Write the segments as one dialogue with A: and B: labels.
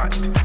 A: hot.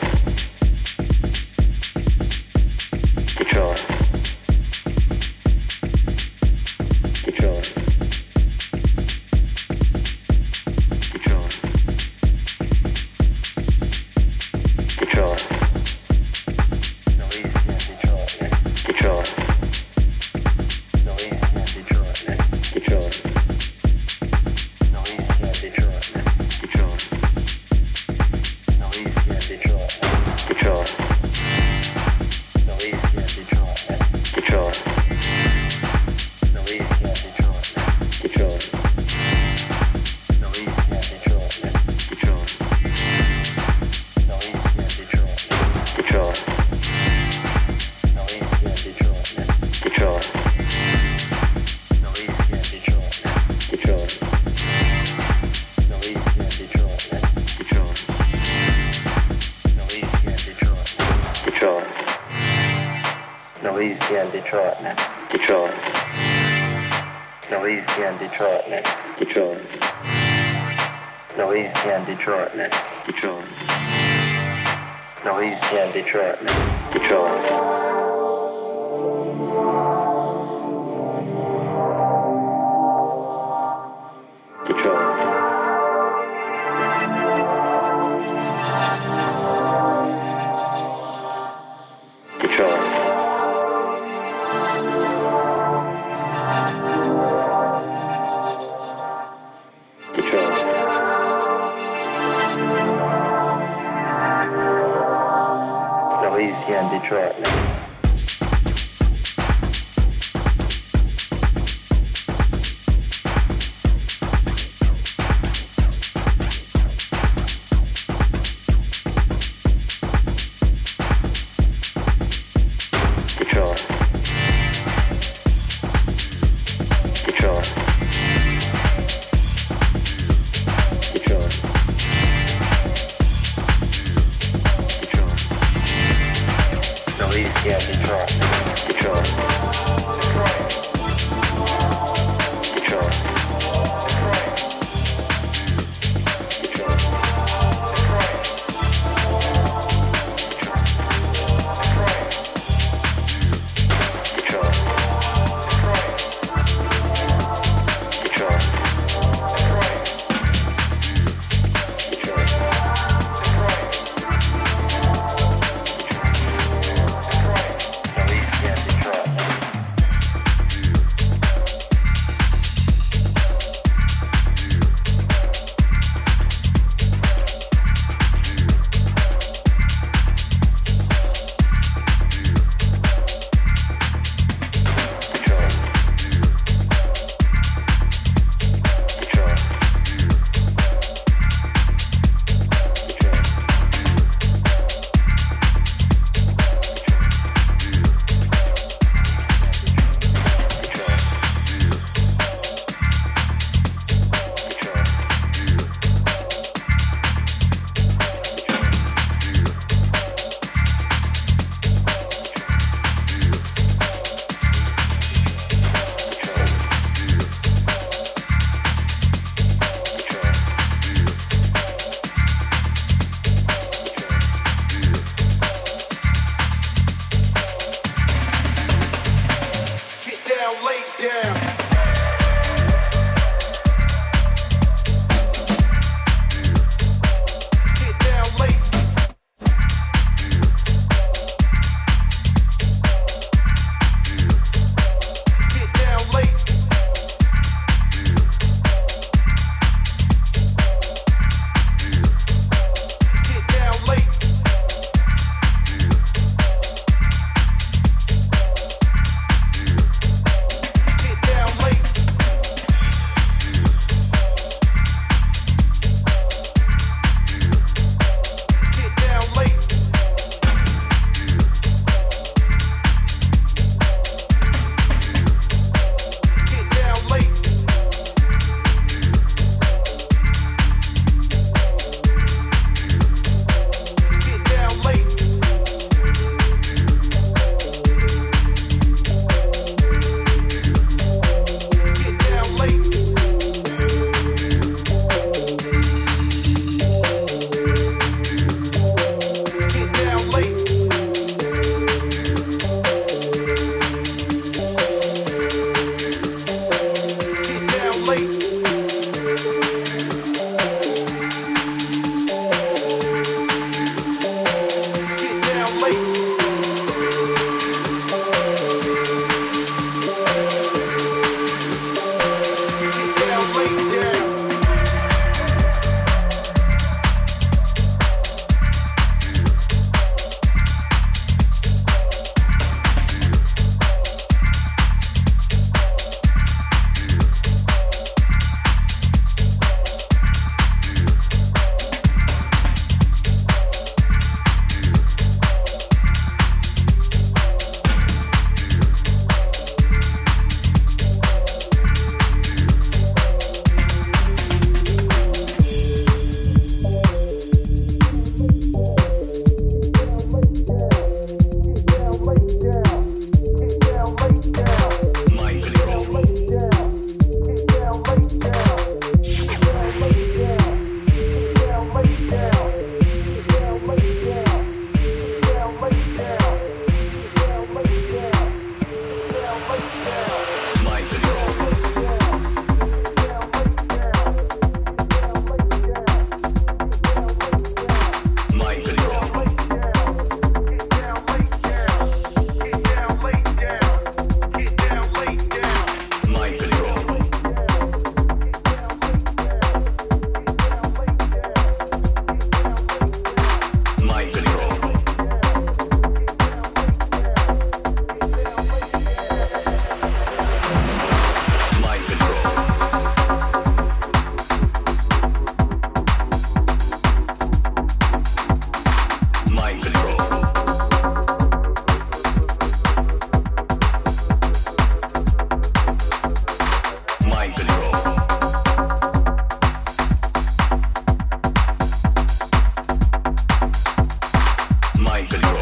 A: Bye. Easy in Detroit. Detroit.
B: Down, lay down. You.